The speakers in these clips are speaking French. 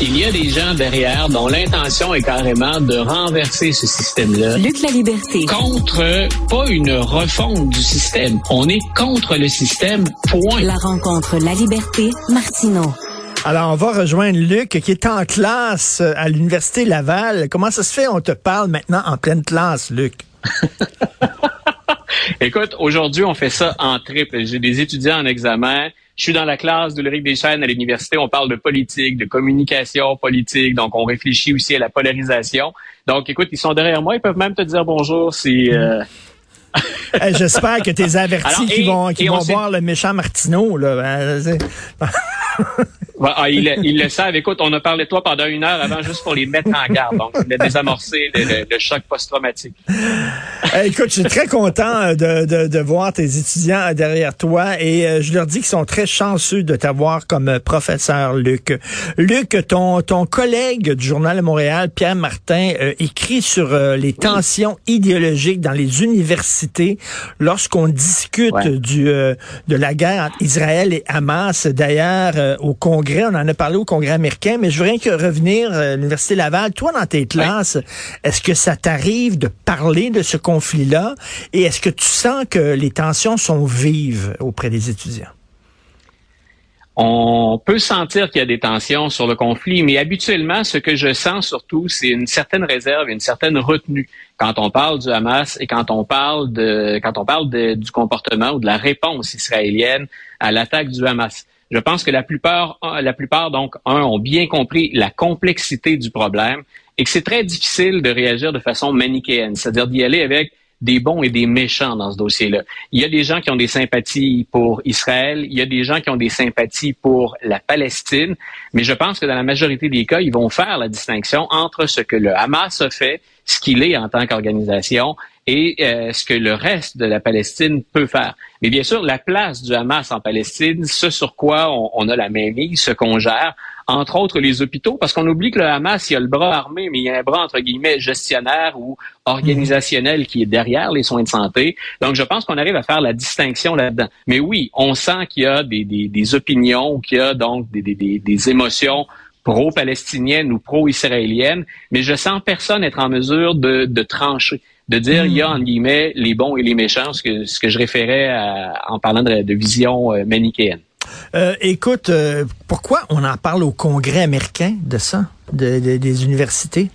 Il y a des gens derrière dont l'intention est carrément de renverser ce système-là. Luc la liberté. Contre, pas une refonte du système. On est contre le système, point. La rencontre La Liberté, Martineau. Alors, on va rejoindre Luc qui est en classe à l'Université Laval. Comment ça se fait, on te parle maintenant en pleine classe, Luc? Écoute, aujourd'hui, on fait ça en triple. J'ai des étudiants en examen. Je suis dans la classe d'Ulrich Deschênes à l'université. On parle de politique, de communication politique. Donc, on réfléchit aussi à la polarisation. Donc, écoute, ils sont derrière moi. Ils peuvent même te dire bonjour si... Euh... J'espère que tes avertis qui vont, qui vont voir le méchant Martineau. Là. Ah, ils, le savent. Écoute, on a parlé de toi pendant une heure avant juste pour les mettre en garde. Donc, voulais désamorcer le, le, choc post-traumatique. écoute, je suis très content de, de, de, voir tes étudiants derrière toi et euh, je leur dis qu'ils sont très chanceux de t'avoir comme professeur, Luc. Luc, ton, ton collègue du Journal de Montréal, Pierre Martin, euh, écrit sur euh, les tensions idéologiques dans les universités lorsqu'on discute du, de la guerre entre Israël et Hamas. D'ailleurs, au Congrès, on en a parlé au Congrès américain, mais je rien que revenir à euh, l'Université Laval. Toi, dans tes classes, est-ce que ça t'arrive de parler de ce conflit-là? Et est-ce que tu sens que les tensions sont vives auprès des étudiants? On peut sentir qu'il y a des tensions sur le conflit, mais habituellement, ce que je sens surtout, c'est une certaine réserve, une certaine retenue quand on parle du Hamas et quand on parle de, quand on parle du comportement ou de la réponse israélienne à l'attaque du Hamas. Je pense que la plupart, la plupart donc, ont bien compris la complexité du problème et que c'est très difficile de réagir de façon manichéenne, c'est-à-dire d'y aller avec des bons et des méchants dans ce dossier-là. Il y a des gens qui ont des sympathies pour Israël, il y a des gens qui ont des sympathies pour la Palestine, mais je pense que dans la majorité des cas, ils vont faire la distinction entre ce que le Hamas a fait, ce qu'il est en tant qu'organisation, et euh, ce que le reste de la Palestine peut faire. Mais bien sûr, la place du Hamas en Palestine, ce sur quoi on, a la main mise, ce qu'on gère, entre autres les hôpitaux, parce qu'on oublie que le Hamas, il y a le bras armé, mais il y a un bras, entre guillemets, gestionnaire ou organisationnel qui est derrière les soins de santé. Donc, je pense qu'on arrive à faire la distinction là-dedans. Mais oui, on sent qu'il y a des, des, des opinions, qu'il y a donc des, des émotions pro-palestiniennes ou pro-israéliennes, mais je sens personne être en mesure de, de trancher de dire il y a, hmm. en guillemets, les bons et les méchants, ce que, ce que je référais en parlant de, vision euh, manichéenne. Euh, écoute, euh, pourquoi on en parle au Congrès américain de ça, des universités?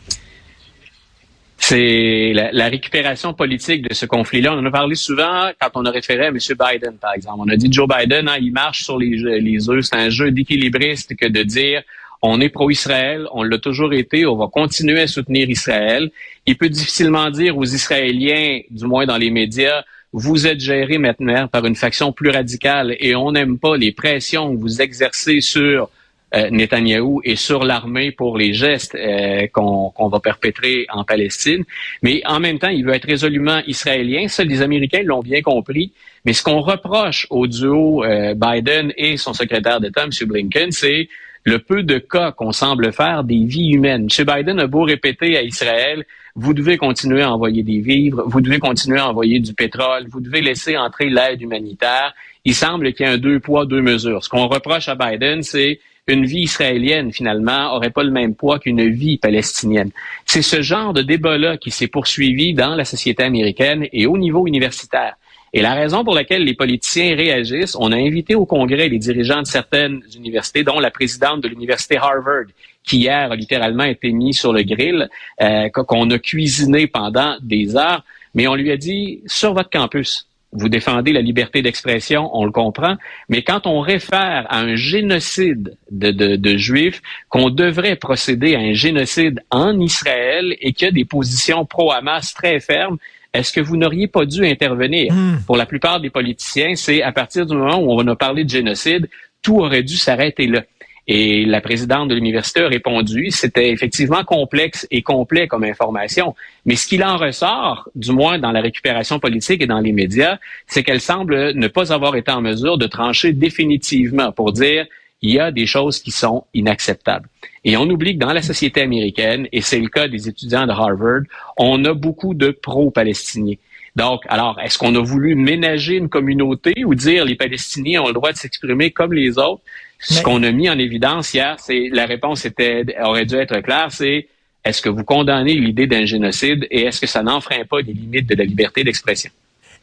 C'est la, récupération politique de ce conflit-là. On en a parlé souvent quand on a référé à M. Biden, par exemple. On a dit Joe Biden, hein, il marche sur les, les œufs. C'est un jeu d'équilibriste que de dire on est pro-Israël, on l'a toujours été, on va continuer à soutenir Israël. Il peut difficilement dire aux Israéliens, du moins dans les médias, vous êtes gérés maintenant par une faction plus radicale et on n'aime pas les pressions que vous exercez sur euh, Netanyahou et sur l'armée pour les gestes euh, qu'on va perpétrer en Palestine. Mais en même temps, il veut être résolument israélien. Ça, les Américains l'ont bien compris. Mais ce qu'on reproche au duo euh, Biden et son secrétaire d'État, M. Blinken, c'est le peu de cas qu'on semble faire des vies humaines. M. Biden a beau répéter à Israël, vous devez continuer à envoyer des vivres, vous devez continuer à envoyer du pétrole, vous devez laisser entrer l'aide humanitaire. Il semble qu'il y ait un deux poids, deux mesures. Ce qu'on reproche à Biden, c'est une vie israélienne, finalement, aurait pas le même poids qu'une vie palestinienne. C'est ce genre de débat-là qui s'est poursuivi dans la société américaine et au niveau universitaire. Et la raison pour laquelle les politiciens réagissent, on a invité au Congrès les dirigeants de certaines universités, dont la présidente de l'université Harvard, qui hier a littéralement été mis sur le grill, euh, qu'on a cuisiné pendant des heures, mais on lui a dit, sur votre campus, vous défendez la liberté d'expression, on le comprend, mais quand on réfère à un génocide de, de, de Juifs, qu'on devrait procéder à un génocide en Israël et qu'il y a des positions pro-Hamas très fermes, est-ce que vous n'auriez pas dû intervenir? Hmm. Pour la plupart des politiciens, c'est à partir du moment où on a parlé de génocide, tout aurait dû s'arrêter là. Et la présidente de l'université a répondu, c'était effectivement complexe et complet comme information. Mais ce qu'il en ressort, du moins dans la récupération politique et dans les médias, c'est qu'elle semble ne pas avoir été en mesure de trancher définitivement pour dire il y a des choses qui sont inacceptables. Et on oublie que dans la société américaine, et c'est le cas des étudiants de Harvard, on a beaucoup de pro-palestiniens. Donc, alors, est-ce qu'on a voulu ménager une communauté ou dire les Palestiniens ont le droit de s'exprimer comme les autres? Ce qu'on a mis en évidence hier, c'est la réponse était aurait dû être claire, c'est est-ce que vous condamnez l'idée d'un génocide et est-ce que ça n'enfreint pas les limites de la liberté d'expression?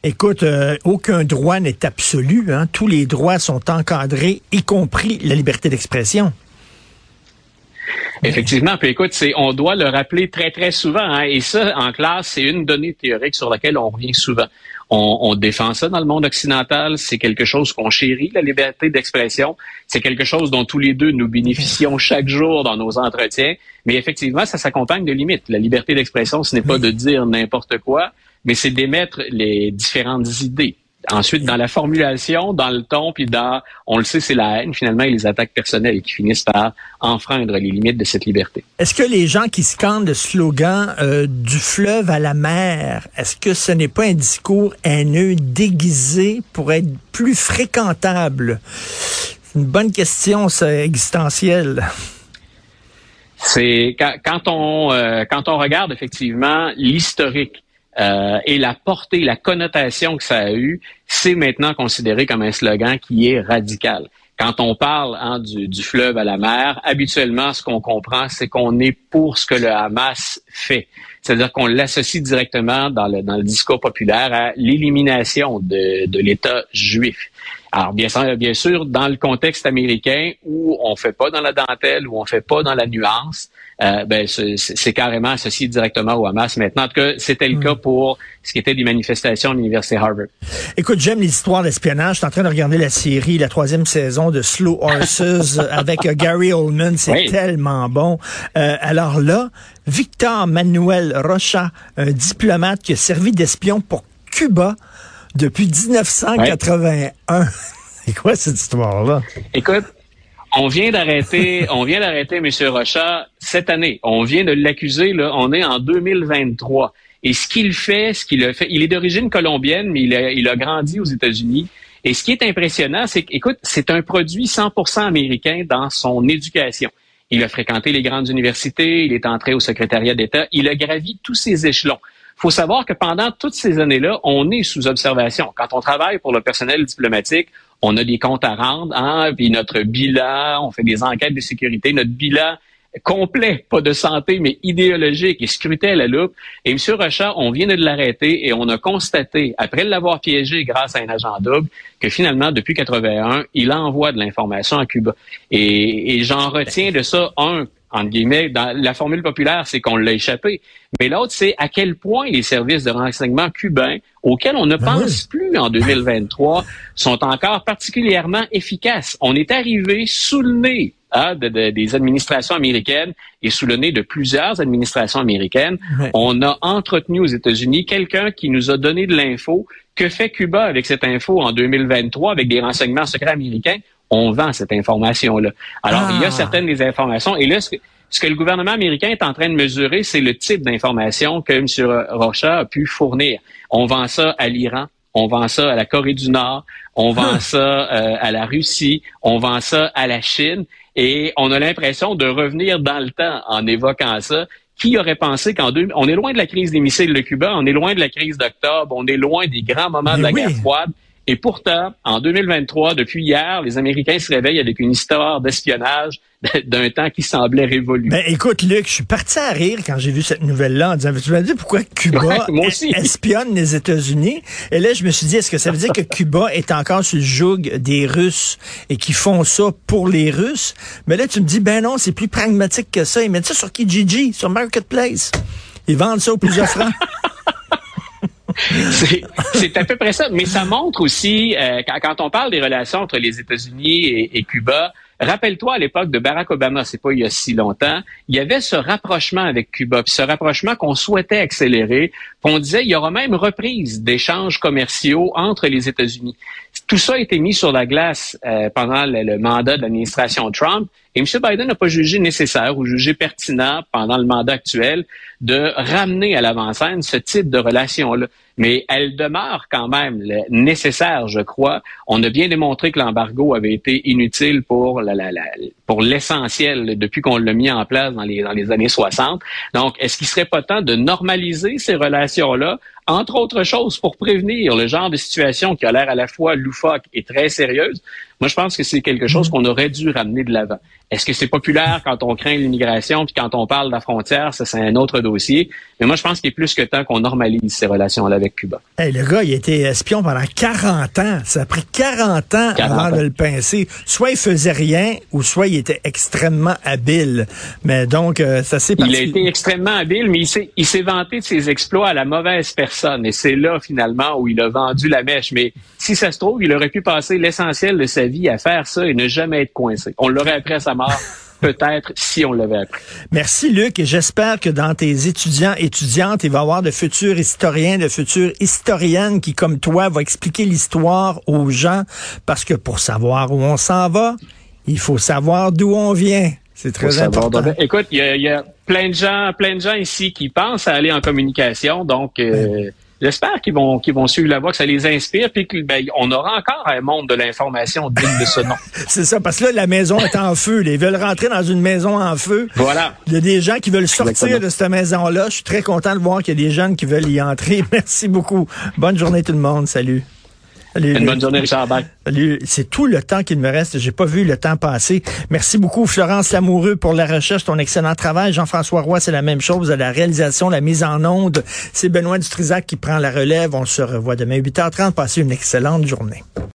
Écoute, euh, aucun droit n'est absolu. Hein? Tous les droits sont encadrés, y compris la liberté d'expression. Effectivement, puis écoute, c'est on doit le rappeler très très souvent, hein, et ça en classe, c'est une donnée théorique sur laquelle on revient souvent. On, on défend ça dans le monde occidental, c'est quelque chose qu'on chérit, la liberté d'expression, c'est quelque chose dont tous les deux nous bénéficions chaque jour dans nos entretiens, mais effectivement, ça s'accompagne de limites. La liberté d'expression, ce n'est pas de dire n'importe quoi, mais c'est d'émettre les différentes idées. Ensuite, dans la formulation, dans le ton, puis dans, on le sait, c'est la haine finalement et les attaques personnelles qui finissent par enfreindre les limites de cette liberté. Est-ce que les gens qui scandent le slogan euh, du fleuve à la mer, est-ce que ce n'est pas un discours haineux déguisé pour être plus fréquentable? C'est une bonne question, ça, existentielle. C'est quand, on euh, quand on regarde effectivement l'historique euh, et la portée, la connotation que ça a eu, c'est maintenant considéré comme un slogan qui est radical. Quand on parle hein, du, du, fleuve à la mer, habituellement, ce qu'on comprend, c'est qu'on est pour ce que le Hamas fait. C'est-à-dire qu'on l'associe directement dans le, dans le discours populaire à l'élimination de, de l'État juif. Alors, bien sûr, bien sûr, dans le contexte américain où on fait pas dans la dentelle, où on fait pas dans la nuance, euh, ben, c'est carrément associé directement au Hamas maintenant. En tout cas, c'était le cas hmm. pour ce qui était des manifestations à l'Université Harvard. Écoute, j'aime les histoires d'espionnage. Je suis en train de regarder la série, la troisième saison de Slow Horses avec euh, Gary Oldman. C'est tellement bon. Euh, alors là, Victor Manuel Rocha, un diplomate qui a servi d'espion pour Cuba, depuis 1981. C'est quoi cette histoire-là? Écoute, on vient d'arrêter, on vient d'arrêter M. Rocha cette année. On vient de l'accuser, là. On est en 2023. Et ce qu'il fait, ce qu'il a fait, il est d'origine colombienne, mais il a, il a grandi aux États-Unis. Et ce qui est impressionnant, c'est qu'écoute, c'est un produit 100% américain dans son éducation. Il a fréquenté les grandes universités, il est entré au secrétariat d'État, il a gravi tous ces échelons faut savoir que pendant toutes ces années-là, on est sous observation. Quand on travaille pour le personnel diplomatique, on a des comptes à rendre, hein, puis notre bilan, on fait des enquêtes de sécurité, notre bilan complet, pas de santé, mais idéologique et scruté à la loupe. Et M. Rocha, on vient de l'arrêter et on a constaté, après l'avoir piégé grâce à un agent double, que finalement, depuis 81, il envoie de l'information à Cuba. Et, et j'en retiens de ça, un, entre guillemets, dans la formule populaire, c'est qu'on l'a échappé. Mais l'autre, c'est à quel point les services de renseignement cubains, auxquels on ne ben pense plus en 2023, sont encore particulièrement efficaces. On est arrivé sous le nez hein, des administrations américaines et sous le nez de plusieurs administrations américaines. On a entretenu aux États-Unis quelqu'un qui nous a donné de l'info. Que fait Cuba avec cette info en 2023 avec des renseignements secrets américains? On vend cette information-là. Alors, il y a ah. certaines des informations. Et là, ce que, le gouvernement américain est en train de mesurer, c'est le type d'information que M. Rocha a pu fournir. On vend ça à l'Iran, on vend ça à la Corée du Nord, on vend ça euh, à la Russie, on vend ça à la Chine, et on a l'impression de revenir dans le temps en évoquant ça. Qui aurait pensé qu'en deux... On est loin de la crise des missiles de Cuba, on est loin de la crise d'octobre, on est loin des grands moments de la guerre froide. Et pourtant, en 2023, depuis hier, les Américains se réveillent avec une histoire d'espionnage d'un temps qui semblait révolu. Ben, écoute, Luc, je suis parti à rire quand j'ai vu cette nouvelle-là en disant, tu m'as dit pourquoi Cuba espionne les États-Unis? Et là, je me suis dit, est-ce que ça veut dire que Cuba est encore sur le joug des Russes et qu'ils font ça pour les Russes? Mais là, tu me dis, ben non, c'est plus pragmatique que ça. Ils mettent ça sur Kijiji, sur Marketplace. Ils vendent ça au plusieurs francs. c'est à peu près ça. Mais ça montre aussi, euh, quand, on parle des relations entre les États-Unis et, Cuba, Rappelle-toi, à l'époque de Barack Obama, c'est pas il y a si longtemps, il y avait ce rapprochement avec Cuba, puis ce rapprochement qu'on souhaitait accélérer. On disait, il y aura même reprise d'échanges commerciaux entre les États-Unis. Tout ça a été mis sur la glace euh, pendant le, mandat de l'administration Trump. Et M. Biden n'a pas jugé nécessaire ou jugé pertinent pendant le mandat actuel de ramener à l'avant-scène ce type de relation-là. Mais elle demeure quand même nécessaire, je crois. On a bien démontré que l'embargo avait été inutile pour l'essentiel depuis qu'on l'a mis en place dans les, dans les années 60. Donc, est-ce qu'il serait pas temps de normaliser ces relations-là entre autres choses, pour prévenir le genre de situation qui a l'air à la fois loufoque et très sérieuse, moi, je pense que c'est quelque chose mm. qu'on aurait dû ramener de l'avant. Est-ce que c'est populaire quand on craint l'immigration, puis quand on parle de la frontière, ça c'est un autre dossier. Mais moi, je pense qu'il est plus que temps qu'on normalise ces relations-là avec Cuba. Hey, le gars, il a été espion pendant 40 ans. Ça a pris 40 ans avant de le pincer. Soit il faisait rien, ou soit il était extrêmement habile. Mais donc, euh, ça s'est Il a été extrêmement habile, mais il s'est vanté de ses exploits à la mauvaise personne. Et c'est là, finalement, où il a vendu la mèche. Mais si ça se trouve, il aurait pu passer l'essentiel de sa vie à faire ça et ne jamais être coincé. On l'aurait appris à sa mort. peut-être si on l'avait appris. Merci Luc et j'espère que dans tes étudiants étudiantes, il va y avoir de futurs historiens, de futures historiennes qui comme toi vont expliquer l'histoire aux gens parce que pour savoir où on s'en va, il faut savoir d'où on vient. C'est très important. Écoute, il y, a, plein de gens, plein de gens ici qui pensent à aller en communication, donc euh, J'espère qu'ils vont qu'ils vont suivre la voie, que ça les inspire, puis qu'on ben, aura encore un monde de l'information digne de ce nom. c'est ça, parce que là, la maison est en feu. Ils veulent rentrer dans une maison en feu. Voilà. Il y a des gens qui veulent sortir de cette maison-là. Je suis très content de voir qu'il y a des jeunes qui veulent y entrer. Merci beaucoup. Bonne journée tout le monde. Salut. Une bonne journée, Richard. C'est tout le temps qu'il me reste. J'ai pas vu le temps passer. Merci beaucoup, Florence Lamoureux, pour la recherche, ton excellent travail. Jean-François Roy, c'est la même chose à la réalisation, la mise en onde. C'est Benoît Dutrisac qui prend la relève. On se revoit demain 8h30. Passez une excellente journée.